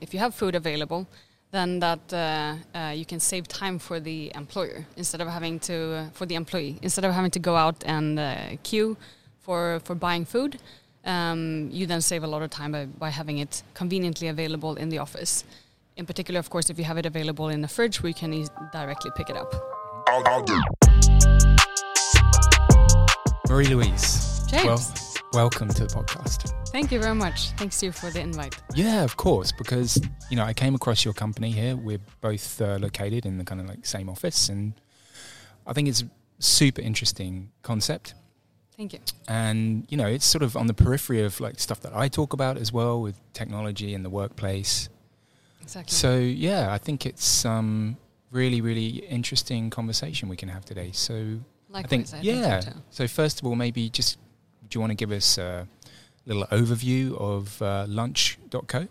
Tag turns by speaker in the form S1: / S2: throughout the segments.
S1: if you have food available, then that uh, uh, you can save time for the employer instead of having to uh, for the employee instead of having to go out and uh, queue for for buying food. Um, you then save a lot of time by, by having it conveniently available in the office. In particular, of course, if you have it available in the fridge, we can e- directly pick it up.
S2: Marie Louise.
S1: James.
S2: Welcome to the podcast.
S1: Thank you very much. Thanks to you for the invite.
S2: Yeah, of course, because you know I came across your company here. We're both uh, located in the kind of like same office, and I think it's a super interesting concept.
S1: Thank you.
S2: And you know, it's sort of on the periphery of like stuff that I talk about as well with technology in the workplace.
S1: Exactly.
S2: So yeah, I think it's um really really interesting conversation we can have today. So
S1: Likewise,
S2: I think
S1: I
S2: yeah.
S1: so too.
S2: so first of all, maybe just do you want to give us a little overview of uh, Lunch.co?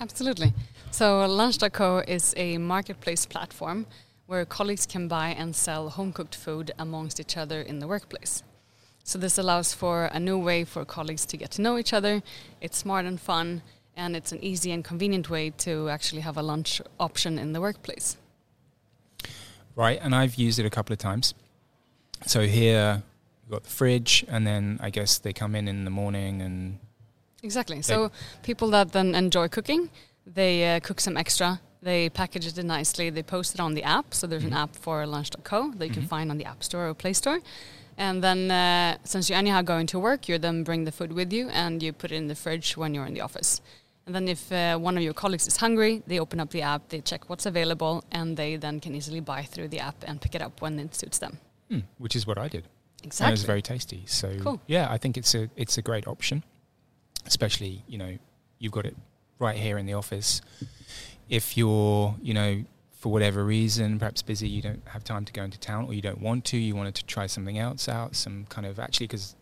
S1: Absolutely. So Lunch.co is a marketplace platform where colleagues can buy and sell home cooked food amongst each other in the workplace. So this allows for a new way for colleagues to get to know each other. It's smart and fun, and it's an easy and convenient way to actually have a lunch option in the workplace.
S2: Right, and I've used it a couple of times. So here we've got the fridge, and then I guess they come in in the morning and
S1: Exactly. So people that then enjoy cooking, they uh, cook some extra. They package it nicely. They post it on the app. So there's
S2: Mhm.
S1: an app for Lunch.co that you can
S2: Mhm.
S1: find on the App Store or Play Store. And then, uh, since you're anyhow going to work, you then bring the food with you and you put it in the fridge when you're in the office. And then, if uh, one of your colleagues is hungry, they open up the app, they check what's available, and they then can easily buy through the app and pick it up when it suits them.
S2: hmm, which is what I did. And it
S1: Exactly.
S2: was very tasty. So
S1: Cool.
S2: yeah, I think it's a it's a great option, especially you know you've got it right here in the office. If you're you know for whatever reason perhaps busy, you don't have time to go into town, or you don't want to, you wanted to try something else out, some kind of actually because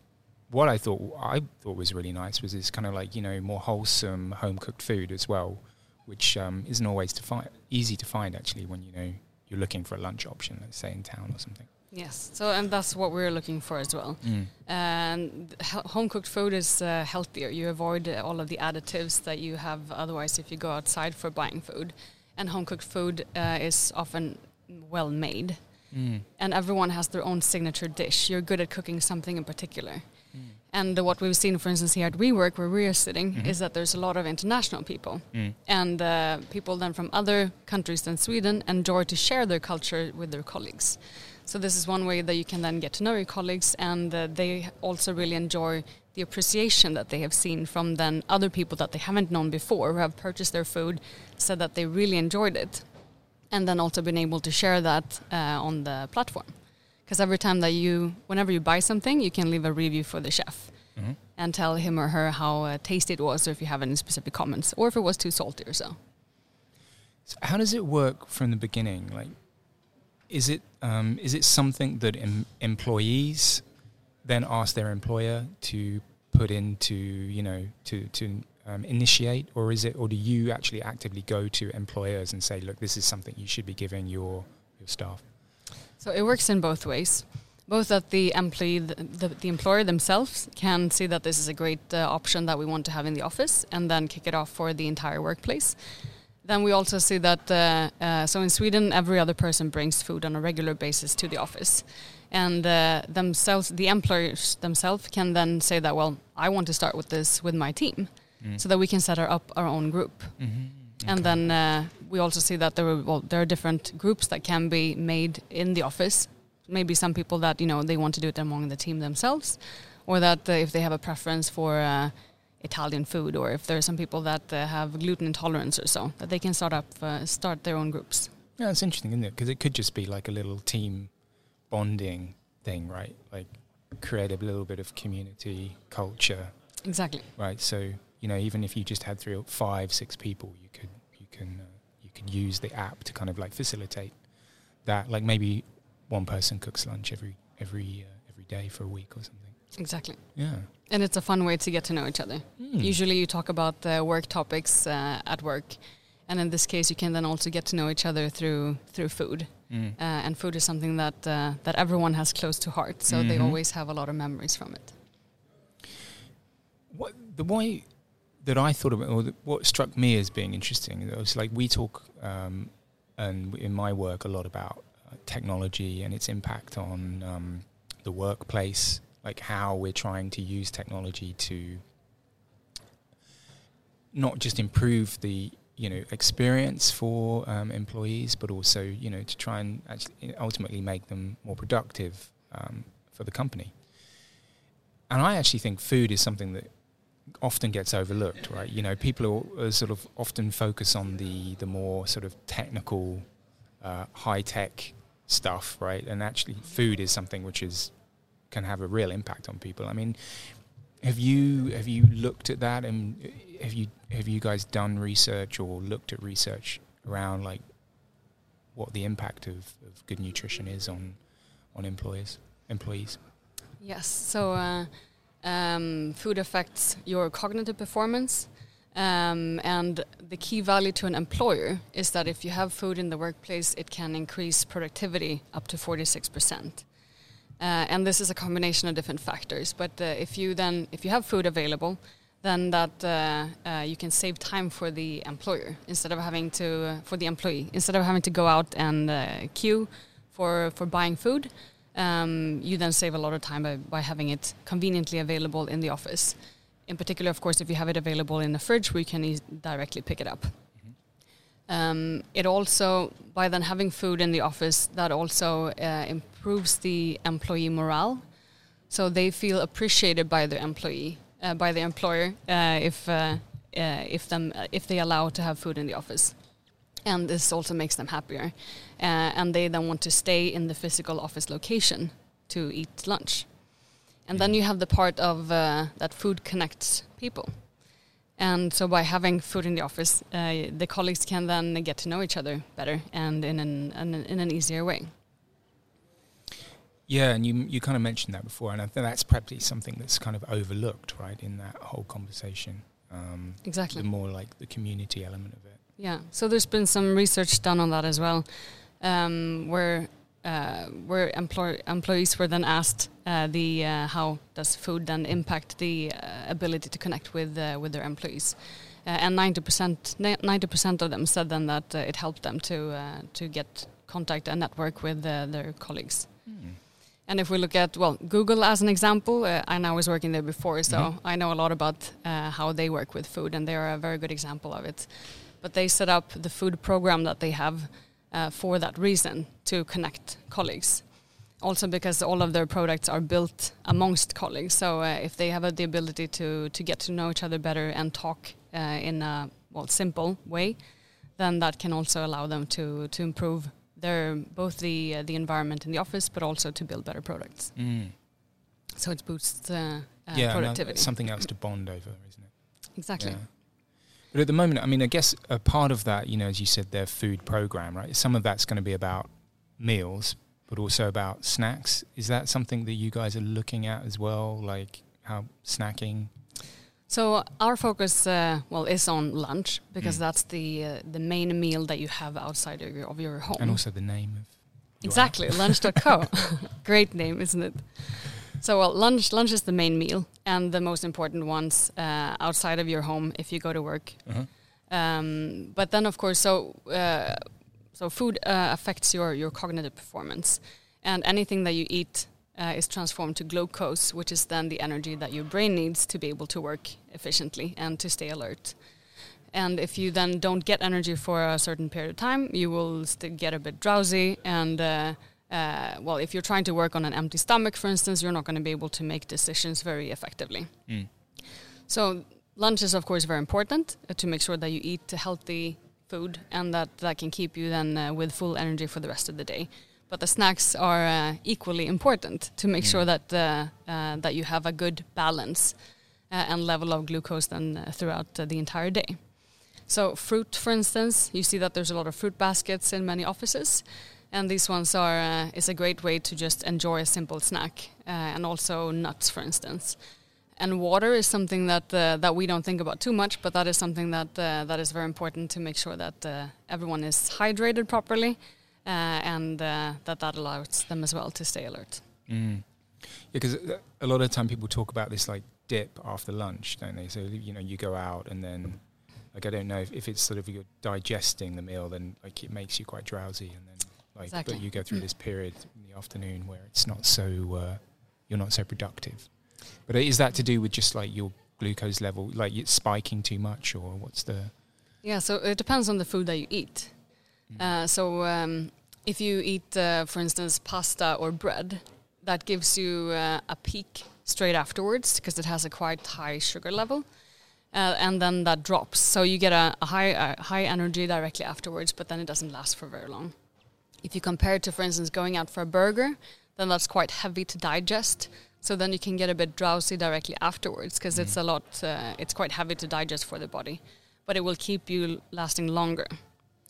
S2: what I thought I thought was really nice was this kind of like you know more wholesome home cooked food as well, which um, isn't always to find easy to find actually when you know you're looking for a lunch option, let's say in town or something.
S1: Yes. So, and that's what we're looking for as well. And home cooked food is uh, healthier. You avoid uh, all of the additives that you have otherwise if you go outside for buying food. And home cooked food uh, is often well made.
S2: Mm.
S1: And everyone has their own signature dish. You're good at cooking something in particular.
S2: Mm.
S1: And what we've seen, for instance, here at WeWork, where we are sitting,
S2: Mhm.
S1: is that there's a lot of international people.
S2: Mm.
S1: And uh, people then from other countries than Sweden enjoy to share their culture with their colleagues. So this is one way that you can then get to know your colleagues, and uh, they also really enjoy the appreciation that they have seen from then other people that they haven't known before who have purchased their food, said that they really enjoyed it, and then also been able to share that uh, on the platform. Because every time that you, whenever you buy something, you can leave a review for the chef
S2: Mhm.
S1: and tell him or her how uh, tasty it was, or if you have any specific comments, or if it was too salty or so.
S2: So how does it work from the beginning? Like, is it um, is it something that em- employees then ask their employer to put into you know to to um, initiate, or is it, or do you actually actively go to employers and say, look, this is something you should be giving your your staff?
S1: So it works in both ways. Both that the employee, the, the, the employer themselves can see that this is a great uh, option that we want to have in the office and then kick it off for the entire workplace. Then we also see that, uh, uh, so in Sweden, every other person brings food on a regular basis to the office. And uh, themselves, the employers themselves can then say that, well, I want to start with this with my team
S2: Mm.
S1: so that we can set our up our own group.
S2: Mhm.
S1: And then uh, we also see that there are well, there are different groups that can be made in the office. Maybe some people that you know they want to do it among the team themselves, or that uh, if they have a preference for uh, Italian food, or if there are some people that uh, have gluten intolerance or so, that they can start up uh, start their own groups.
S2: Yeah, it's interesting, isn't it? Because it could just be like a little team bonding thing, right? Like create a little bit of community culture,
S1: Exactly.
S2: right? So you know, even if you just had three or five, six people, you could you can uh, you could use the app to kind of like facilitate that. Like maybe one person cooks lunch every every uh, every day for a week or something.
S1: Exactly.
S2: Yeah.
S1: And it's a fun way to get to know each other.
S2: Hmm.
S1: Usually you talk about the work topics uh, at work, and in this case you can then also get to know each other through through food.
S2: Mm.
S1: uh, and food is something that uh, that everyone has close to heart, so they
S2: Mhm.
S1: always have a lot of memories from it.
S2: What the way that I thought about, or that what struck me as being interesting, it was like we talk, um, and in my work, a lot about uh, technology and its impact on um, the workplace, like how we're trying to use technology to not just improve the you know experience for um, employees, but also you know to try and actually ultimately make them more productive um, for the company. And I actually think food is something that often gets overlooked, right? You know, people are, are sort of often focus on the the more sort of technical, uh, high tech stuff, right? And actually, food is something which is can have a real impact on people. I mean, have you have you looked at that and have you have you guys done research or looked at research around like what the impact of, of good nutrition is on on employers employees?
S1: Yes. So uh, um, food affects your cognitive performance. Um, and the key value to an employer is that if you have food in the workplace, it can increase productivity up to 46%. Uh, and this is a combination of different factors. But uh, if you then, if you have food available, then that uh, uh you can save time for the employer instead of having to uh, for the employee instead of having to go out and uh, queue for for buying food. Um, you then save a lot of time by, by having it conveniently available in the office. In particular, of course, if you have it available in the fridge, we can e directly pick it up. Um, it also, by then having food in the office, that also uh, improves the employee morale. So they feel appreciated by the employee, uh, by the employer, uh, if uh, uh, if them if they allow to have food in the office, and this also makes them happier, uh, and they then want to stay in the physical office location to eat lunch, and then you have the part of that food connects people. And so by having food in the office, uh, the colleagues can then get to know each other better and in an, an, in an easier way.
S2: Yeah, and you you kind of mentioned that before, and I think that's probably something that's kind of overlooked, right, in that whole conversation.
S1: Um, exactly.
S2: The more like the community element of it.
S1: Yeah. So there's been some research done on that as well, um, where uh, where employ- employees were then asked uh, the uh, how does food then impact the uh, ability to connect with uh, with their employees, uh, and ninety percent ninety percent of them said then that it helped them to to get contact and network with their colleagues. Mm. And if we look at well Google as an example, and I was working there before, so mm -hmm. I know a lot about how they work with food, and they are a very good example of it. But they set up the food program that they have uh, for that reason to connect colleagues. Also because all of their products are built amongst colleagues, so uh, if they have uh, the ability to to get to know each other better and talk uh, in a well simple way, then that can also allow them to to improve their both the uh, the environment in the office, but also to build better products. Mm. So it boosts uh, yeah, productivity.
S2: something else to bond over, isn't it?
S1: Exactly. Yeah.
S2: But at the moment, I mean, I guess a part of that, you know, as you said, their food program, right? Some of that's going to be about meals, but also about snacks. Is that something that you guys are looking at as well, like how snacking?
S1: So our focus, uh, well, is on lunch because mm. that's the uh, the main meal that you have outside of your, of your home,
S2: and also the name of
S1: exactly lunch.co. Great name, isn't it? So well, lunch lunch is the main meal and the most important ones uh, outside of your home if you go to work. Uh-huh. Um, but then of course, so uh, so food uh, affects your your cognitive performance, and anything that you eat uh, is transformed to glucose, which is then the energy that your brain needs to be able to work efficiently and to stay alert. And if you then don't get energy for a certain period of time, you will get a bit drowsy and uh, well, if you're trying to work on an empty stomach, for instance, you're not going to be able to make decisions very effectively. Mm. So lunch is, of course, very important uh, to make sure that you eat healthy food and that that can keep you then uh, with full energy for the rest of the day. But the snacks are uh, equally important to make mm. sure that uh, uh, that you have a good balance and level of glucose then throughout the entire day. So fruit, for instance, you see that there's a lot of fruit baskets in many offices and these ones are uh, is a great way to just enjoy a simple snack uh, and also nuts for instance and water is something that uh, that we don't think about too much but that is something that uh, that is very important to make sure that uh, everyone is hydrated properly uh, and that that allows them as well to stay alert
S2: mm. yeah because a lot of time people talk about this like dip after lunch, don't they? So you know, you go out and then, like, I don't know if, if it's sort of you're digesting the meal, then like it makes you quite drowsy, and then like,
S1: Exactly.
S2: but you go through
S1: Mm.
S2: this period in the afternoon where it's not so, uh, you're not so productive. But is that to do with just like your glucose level, like it's spiking too much, or what's the?
S1: Yeah, so it depends on the food that you eat. Uh, so um, if you eat, uh, for instance, pasta or bread, that gives you uh, a peak straight afterwards because it has a quite high sugar level, uh, and then that drops. So you get a, a high a high energy directly afterwards, but then it doesn't last for very long. If you compare it to, for instance, going out for a burger, then that's quite heavy to digest. So then you can get a bit drowsy directly afterwards because it's a lot. Uh, it's quite heavy to digest for the body, but it will keep you lasting longer.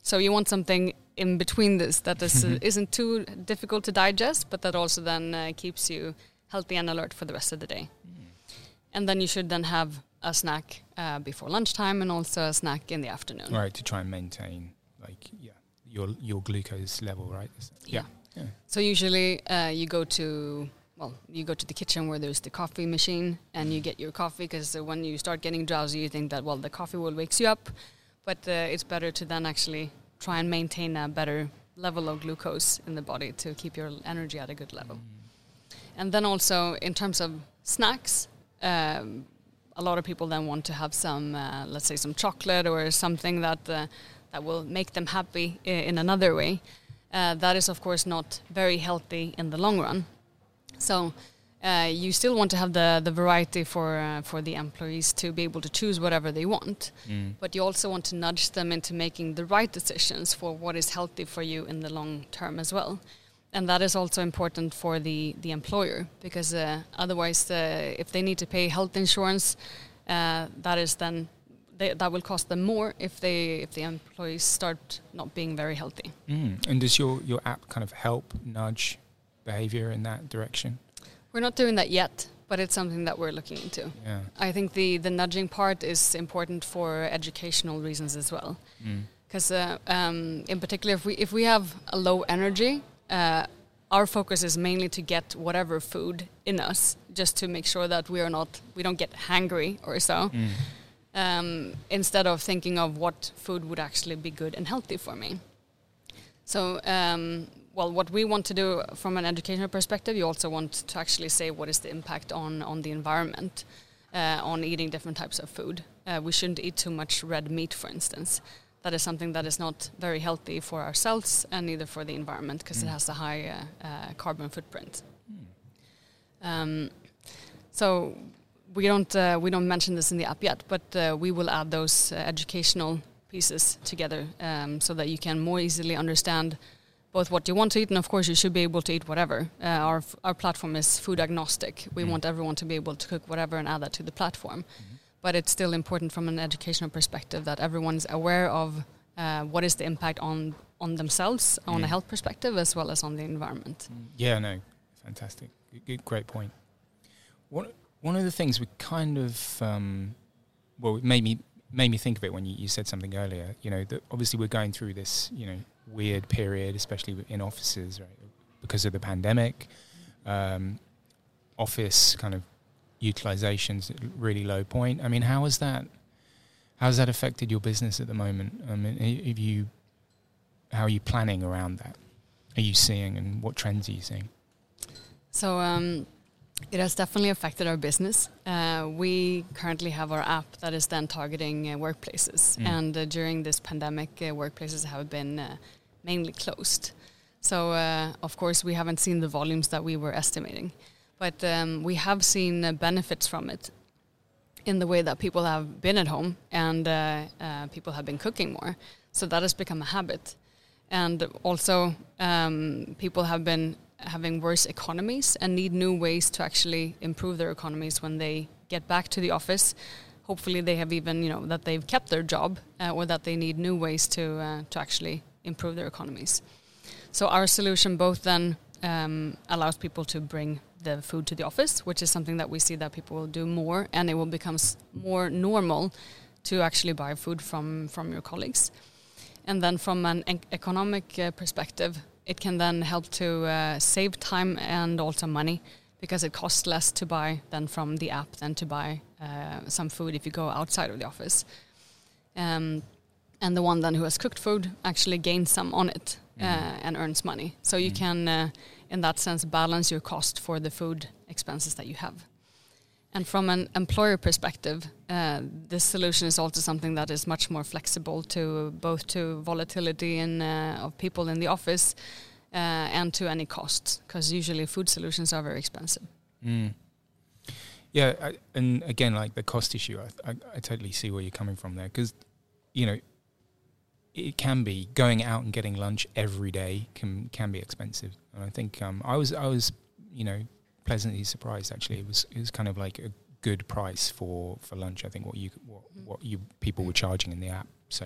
S1: So you want something in between this that is, uh, isn't too difficult to digest, but that also then uh, keeps you healthy and alert for the rest of the day. And then you should then have a snack uh, before lunchtime and also a snack in the afternoon.
S2: Right, to try and maintain like yeah your your glucose level, right? That-
S1: Yeah.
S2: yeah.
S1: So usually uh, you go to well, you go to the kitchen where there's the coffee machine and you get your coffee because when you start getting drowsy, you think that well the coffee will wakes you up, but uh, it's better to then actually try and maintain a better level of glucose in the body to keep your energy at a good level. And then also in terms of snacks, um, a lot of people then want to have some, uh, let's say, some chocolate or something that uh, that will make them happy in another way. Uh, that is, of course, not very healthy in the long run. So uh, you still want to have the the variety for uh, for the employees to be able to choose whatever they want,
S2: Mm.
S1: but you also want to nudge them into making the right decisions for what is healthy for you in the long term as well. And that is also important for the, the employer because uh, otherwise, uh, if they need to pay health insurance, uh, that is then they, that will cost them more if they if the employees start not being very healthy.
S2: Mm. And does your your app kind of help nudge behavior in that direction?
S1: We're not doing that yet, but it's something that we're looking into.
S2: Yeah.
S1: I think the the nudging part is important for educational reasons as well.
S2: Mm.
S1: because uh, um, in particular if we if we have a low energy uh, our focus is mainly to get whatever food in us just to make sure that we are not we don't get hangry or so
S2: Mm.
S1: Um, instead of thinking of what food would actually be good and healthy for me so um, well what we want to do from an educational perspective you also want to actually say what is the impact on on the environment uh, on eating different types of food uh, we shouldn't eat too much red meat for instance that is something that is not very healthy for ourselves and neither for the environment because it
S2: Mm.
S1: has a high uh, uh, carbon footprint.
S2: Mm.
S1: Um, so we don't uh, we don't mention this in the app yet, but uh, we will add those uh, educational pieces together um, so that you can more easily understand both what you want to eat and of course you should be able to eat whatever. Uh, our our platform is food agnostic. We
S2: Mm.
S1: want everyone to be able to cook whatever and add that to the platform
S2: Mhm.
S1: but it's still important from an educational perspective that everyone's aware of uh, what is the impact on on themselves on a
S2: Mm.
S1: health perspective as well as on the environment.
S2: Yeah, no, fantastic. Good, great point. One one of the things we kind of um, well it made me made me think of it when you, you said something earlier. You know, that obviously we're going through this you know weird period, especially in offices, right, because of the pandemic. Um, office kind of utilizations at really low point. I mean, how has that how has that affected your business at the moment? I mean, i- have you how are you planning around that? Are you seeing and what trends are you seeing?
S1: So um, it has definitely affected our business. Uh, we currently have our app that is then targeting uh, workplaces,
S2: Mm.
S1: and uh, during this pandemic, uh, workplaces have been uh, mainly closed. So uh, of course, we haven't seen the volumes that we were estimating, but um, we have seen uh, benefits from it in the way that people have been at home and uh, uh, people have been cooking more. So that has become a habit. And also, um, people have been having worse economies and need new ways to actually improve their economies when they get back to the office. Hopefully, they have even, you know, that they've kept their job uh, or that they need new ways to, uh, to actually improve their economies. So, our solution both then um, allows people to bring the food to the office, which is something that we see that people will do more, and it will become more normal to actually buy food from from your colleagues. And then from an economic uh, perspective, it can then help to uh, save time and also money because it costs less to buy than from the app than to buy uh, some food if you go outside of the office. Um, and the one then who has cooked food actually gains some on it uh, and earns money. So you
S2: Mm.
S1: can, uh, in that sense, balance your cost for the food expenses that you have. And from an employer perspective, uh, this solution is also something that is much more flexible to both to volatility in, uh, of people in the office uh, and to any costs, because usually food solutions are very expensive.
S2: Mm. Yeah, I, and again, like the cost issue, I, I, I totally see where you're coming from there because, you know, it can be going out and getting lunch every day can can be expensive, and I think um, I was I was you know pleasantly surprised actually. It was it was kind of like a good price for for lunch. I think what you what,
S1: Mhm.
S2: what you people were charging in the app. So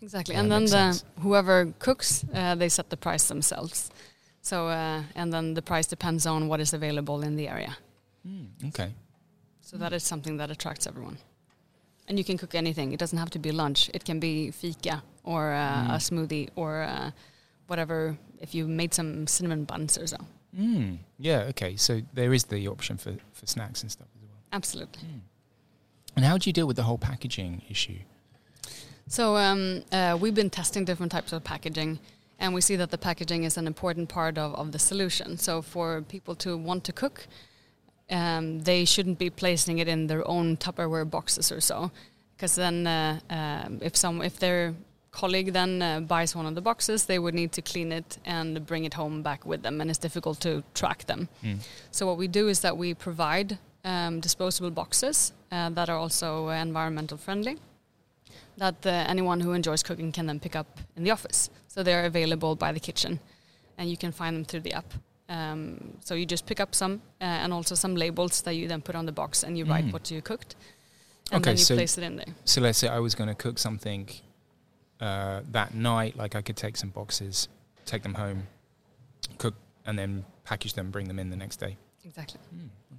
S1: Exactly, and then the, whoever cooks, uh, they set the price themselves. So, uh, and then the price depends on what is available in the area.
S2: mm, okay,
S1: So that is something that attracts everyone. And you can cook anything. It doesn't have to be lunch. It can be fika or uh,
S2: Mm.
S1: a smoothie or uh, whatever. If you made some cinnamon buns or so.
S2: Mm, yeah, okay. So there is the option for for snacks and stuff as well.
S1: Absolutely.
S2: Mm. And how do you deal with the whole packaging issue?
S1: So um, uh, we've been testing different types of packaging, and we see that the packaging is an important part of, of the solution. So for people to want to cook, um, they shouldn't be placing it in their own Tupperware boxes or so, because then uh, um, if some if their colleague then uh, buys one of the boxes, they would need to clean it and bring it home back with them, and it's difficult to track them.
S2: Mm.
S1: So what we do is that we provide um, disposable boxes uh, that are also uh, environmental friendly that uh, anyone who enjoys cooking can then pick up in the office. So they're available by the kitchen and you can find them through the app. Um, so you just pick up some uh, and also some labels that you then put on the box and you write
S2: Mm.
S1: what you cooked and
S2: Okay,
S1: then you
S2: so-
S1: place it in there.
S2: So let's say I was going to cook something uh, that night, like I could take some boxes, take them home, cook, and then package them, bring them in the next day.
S1: Exactly.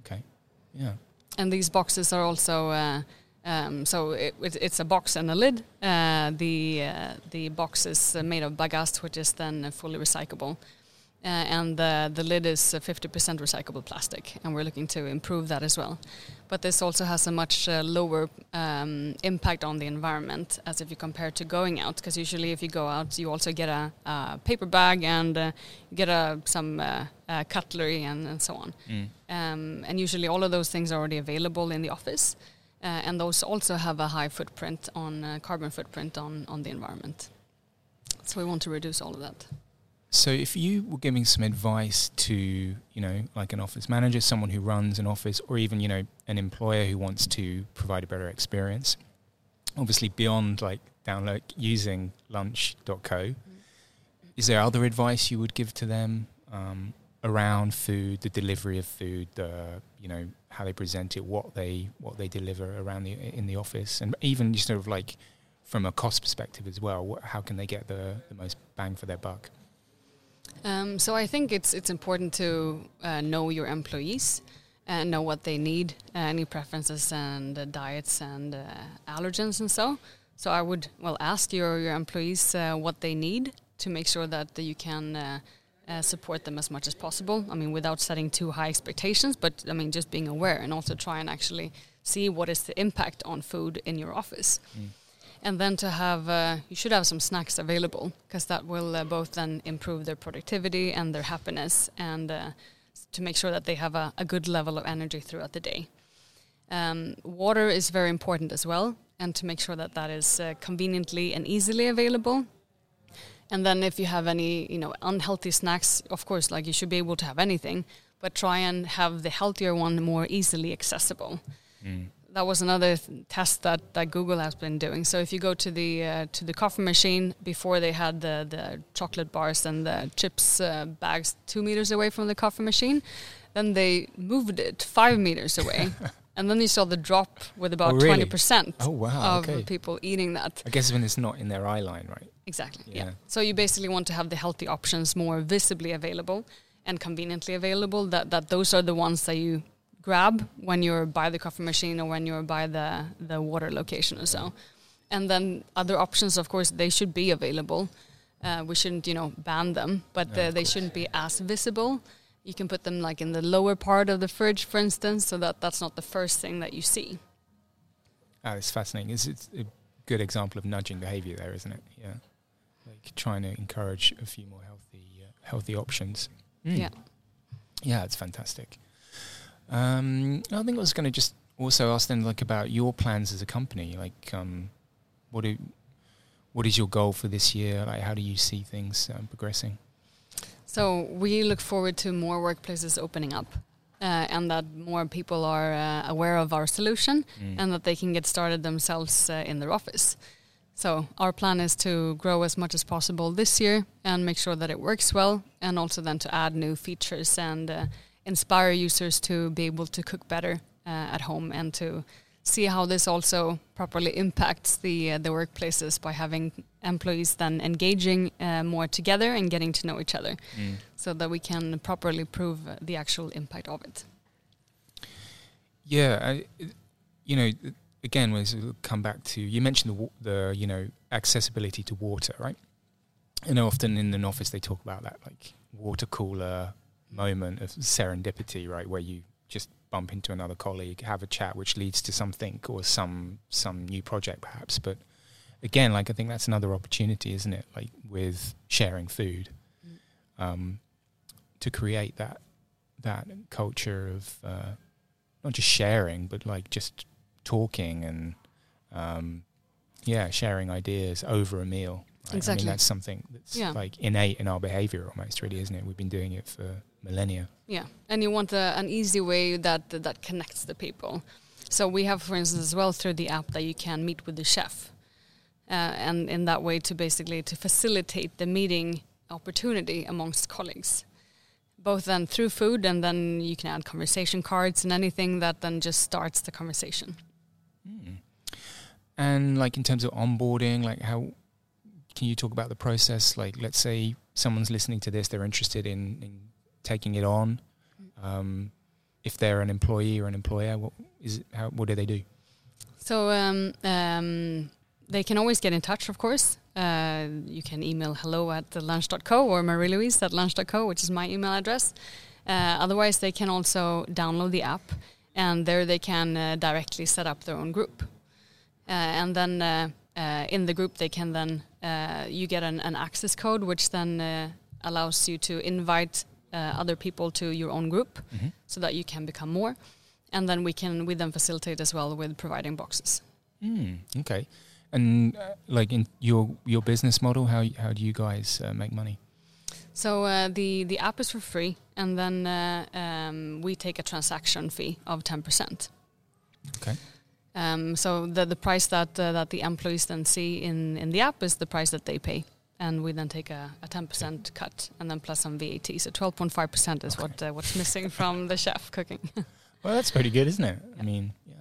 S2: okay, yeah.
S1: And these boxes are also uh, um, so it, it, it's a box and a lid. Uh, the uh, the box is made of bagasse, which is then fully recyclable, and the the lid is uh, 50% recyclable plastic, and we're looking to improve that as well. But this also has a much uh, lower um, impact on the environment as if you compare to going out, because usually if you go out, you also get a, a paper bag and uh, get a, some uh, uh, cutlery and, and so on.
S2: Mm.
S1: Um, and usually all of those things are already available in the office. Uh, and those also have a high footprint on uh, carbon footprint on, on the environment. So we want to reduce all of that.
S2: So if you were giving some advice to, you know, like an office manager, someone who runs an office, or even, you know, an employer who wants to provide a better experience, obviously beyond like download using lunch.co, is there other advice you would give to them um, around food, the delivery of food, the you know how they present it, what they what they deliver around the in the office, and even just sort of like from a cost perspective as well, how can they get the, the most bang for their buck?
S1: Um, so I think it's it's important to uh, know your employees and know what they need, uh, any preferences and uh, diets and uh, allergens and so. So I would well ask your your employees uh, what they need to make sure that you can. Uh, support them as much as possible. I mean, without setting too high expectations, but I mean, just being aware and also try and actually see what is the impact on food in your office.
S2: Mm.
S1: And then to have, uh, you should have some snacks available because that will uh, both then improve their productivity and their happiness and uh, to make sure that they have a, a good level of energy throughout the day. Um, water is very important as well, and to make sure that that is uh, conveniently and easily available. And then if you have any, you know, unhealthy snacks, of course, like you should be able to have anything, but try and have the healthier one more easily accessible
S2: Mm.
S1: That was another th- test that, that Google has been doing. So if you go to the uh, to the coffee machine before they had the, the chocolate bars and the chips uh, bags two meters away from the coffee machine, then they moved it five meters away, and then you saw the drop with about
S2: Oh, really?
S1: twenty percent
S2: Oh wow!
S1: of
S2: Okay.
S1: people eating that.
S2: I guess when it's not in their eye line, right?
S1: Exactly.
S2: Yeah.
S1: Yeah. So you basically want to have the healthy options more visibly available and conveniently available. That that those are the ones that you grab when you're by the coffee machine or when you're by the the water location or so. And then other options, of course, they should be available. Uh, we shouldn't, you know, ban them, but
S2: No,
S1: uh,
S2: of
S1: they
S2: course.
S1: shouldn't be as visible. You can put them like in the lower part of the fridge, for instance, so that that's not the first thing that you see.
S2: Oh, it's fascinating. It's, it's a good example of nudging behaviour there, isn't it? Yeah, like trying to encourage a few more healthy uh, healthy options.
S1: Mm. Yeah,
S2: yeah, it's fantastic. Um, I think I was going to just also ask then, like, about your plans as a company. Like, um, what do what is your goal for this year? Like, how do you see things um, progressing?
S1: So we look forward to more workplaces opening up. Uh, and that more people are uh, aware of our solution mm. and that they can get started themselves uh, in their office. So our plan is to grow as much as possible this year and make sure that it works well, and also then to add new features and uh, inspire users to be able to cook better uh, at home and to see how this also properly impacts the uh, the workplaces by having employees then engaging uh, more together and getting to know each other, mm. so that we can properly prove the actual impact of it.
S2: Yeah, I, you know, again, we come back to you mentioned the the you know accessibility to water, right? You know, often in an office they talk about that like water cooler moment of serendipity, right, where you just bump into another colleague, have a chat, which leads to something or some some new project perhaps. But again, like I think that's another opportunity, isn't it? Like with sharing food, um, to create that that culture of uh, not just sharing, but like just talking and um, yeah, sharing ideas over a meal.
S1: Right? Exactly.
S2: I mean, that's something that's yeah. like innate in our behavior almost, really, isn't it? We've been doing it for millennia.
S1: Yeah, and you want a, an easy way that that connects the people. So we have, for instance, as well through the app that you can meet with the chef, uh, and in that way to basically to facilitate the meeting opportunity amongst colleagues, both then through food and then you can add conversation cards and anything that then just starts the conversation.
S2: Mm. And like in terms of onboarding, like how can you talk about the process? Like, let's say someone's listening to this, they're interested in, in taking it on. Um, if they're an employee or an employer, what is it, how, what do they do?
S1: So um, um, they can always get in touch, of course. Uh, you can email hello at the lunch.co or marie-louise at lunch.co, which is my email address. Uh, otherwise, they can also download the app, and there they can uh, directly set up their own group. Uh, and then uh, uh, in the group, they can then you get an, an, access code, which then allows you to invite uh, other people to your own group mm-hmm. so that you can become more. And then we can we then facilitate as well with providing boxes.
S2: Mm, okay. And uh, like in your your business model how how do you guys uh, make money?
S1: So uh, the the app is for free and then uh, um, we take a transaction fee of 10%
S2: okay
S1: um, so the the price that uh, that the employees then see in in the app is the price that they pay and we then take a, a 10% cut and then plus some VAT. So 12.5% is okay. what uh, what's missing from the chef cooking.
S2: well, that's pretty good, isn't it? Yeah. I mean, yeah.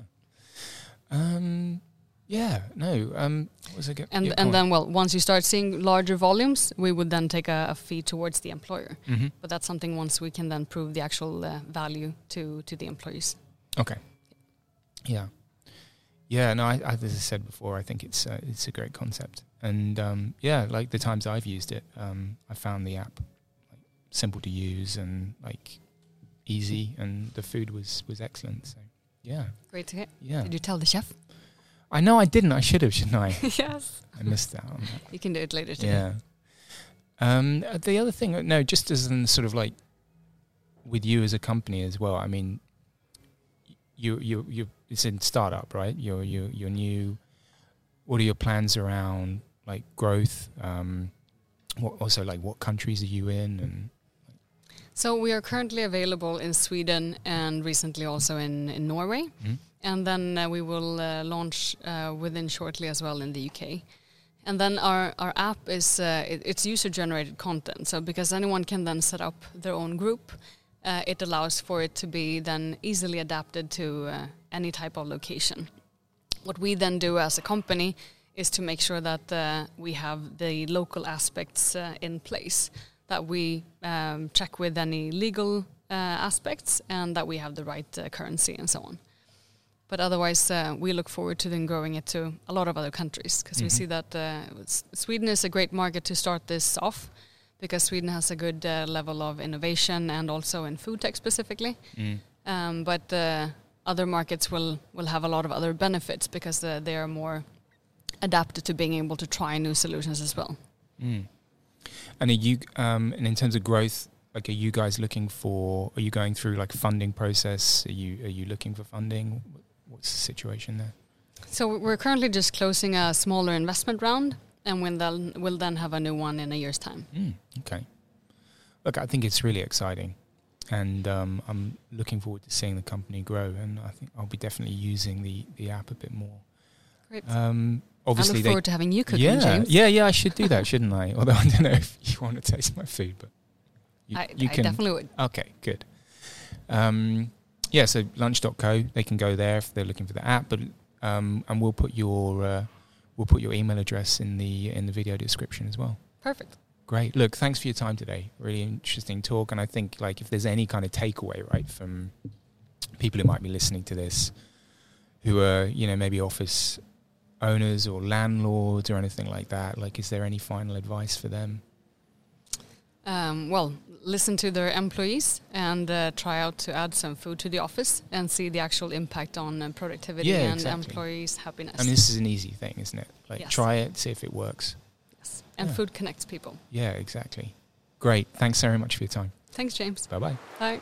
S2: Um, yeah, no. Um, was it
S1: and and then, well, once you start seeing larger volumes, we would then take a, a fee towards the employer. Mm-hmm. But that's something once we can then prove the actual uh, value to to the employees.
S2: Okay. Yeah. Yeah. No, I, I, as I said before, I think it's uh, it's a great concept. And um, yeah, like the times I've used it, um, I found the app like, simple to use and like easy, and the food was was excellent. So yeah,
S1: great to hear.
S2: Yeah,
S1: did you tell the chef?
S2: I know I didn't. I should have, shouldn't I?
S1: yes.
S2: I missed out on
S1: that. You can do it later too.
S2: Yeah. Um, uh, the other thing, uh, no, just as in sort of like with you as a company as well. I mean, you you you it's in startup, right? You're you you're new. What are your plans around like growth? Um, what, also, like what countries are you in? And
S1: so we are currently available in Sweden and recently also in in Norway, mm-hmm. and then uh, we will uh, launch uh, within shortly as well in the UK. And then our, our app is uh, it, it's user generated content. So because anyone can then set up their own group, uh, it allows for it to be then easily adapted to uh, any type of location. What we then do as a company is to make sure that uh, we have the local aspects uh, in place, that we um, check with any legal uh, aspects, and that we have the right uh, currency and so on. But otherwise, uh, we look forward to then growing it to a lot of other countries because mm -hmm. we mm-hmm. see that uh, Sweden is a great market to start this off because Sweden has a good uh, level of innovation and also in food tech specifically.
S2: Mm.
S1: Um, but uh, other markets will will have a lot of other benefits because uh, they are more adapted to being able to try new solutions as well.
S2: Mm. And are you um, and in terms of growth, like are you guys looking for? Are you going through like funding process? Are you are you looking for funding? What's the situation there?
S1: So we're currently just closing a smaller investment round, and we'll then we'll then have a new one in a year's time.
S2: Mm, okay. Look, I think it's really exciting, and um, I'm looking forward to seeing the company grow. And I think I'll be definitely using the the app a bit more.
S1: Great.
S2: Um,
S1: I
S2: obviously,
S1: look
S2: they
S1: forward to having you cooking,
S2: yeah,
S1: James.
S2: yeah, yeah. I should do that, shouldn't I? Although I don't know if you want to taste my food, but you,
S1: I,
S2: you
S1: I
S2: can.
S1: definitely would.
S2: Okay, good. Um, yeah, so lunch.co, they can go there if they're looking for the app, but um, and we'll put your uh, we'll put your email address in the in the video description as well.
S1: Perfect.
S2: Great. Look, thanks for your time today. Really interesting talk, and I think like if there's any kind of takeaway, right, from people who might be listening to this, who are you know maybe office owners or landlords or anything like that, like is there any final advice for them?
S1: Um, well, listen to their employees and uh, try out to add some food to the office and see the actual impact on uh, productivity
S2: Yeah,
S1: and
S2: exactly.
S1: employees' happiness.
S2: I mean, this is an easy thing, isn't it? Like
S1: Yes.
S2: try it, see if it works.
S1: And
S2: Yeah.
S1: food connects people.
S2: Yeah, exactly. Great. Thanks very much for your time.
S1: Thanks, James.
S2: Bye bye.
S1: Bye.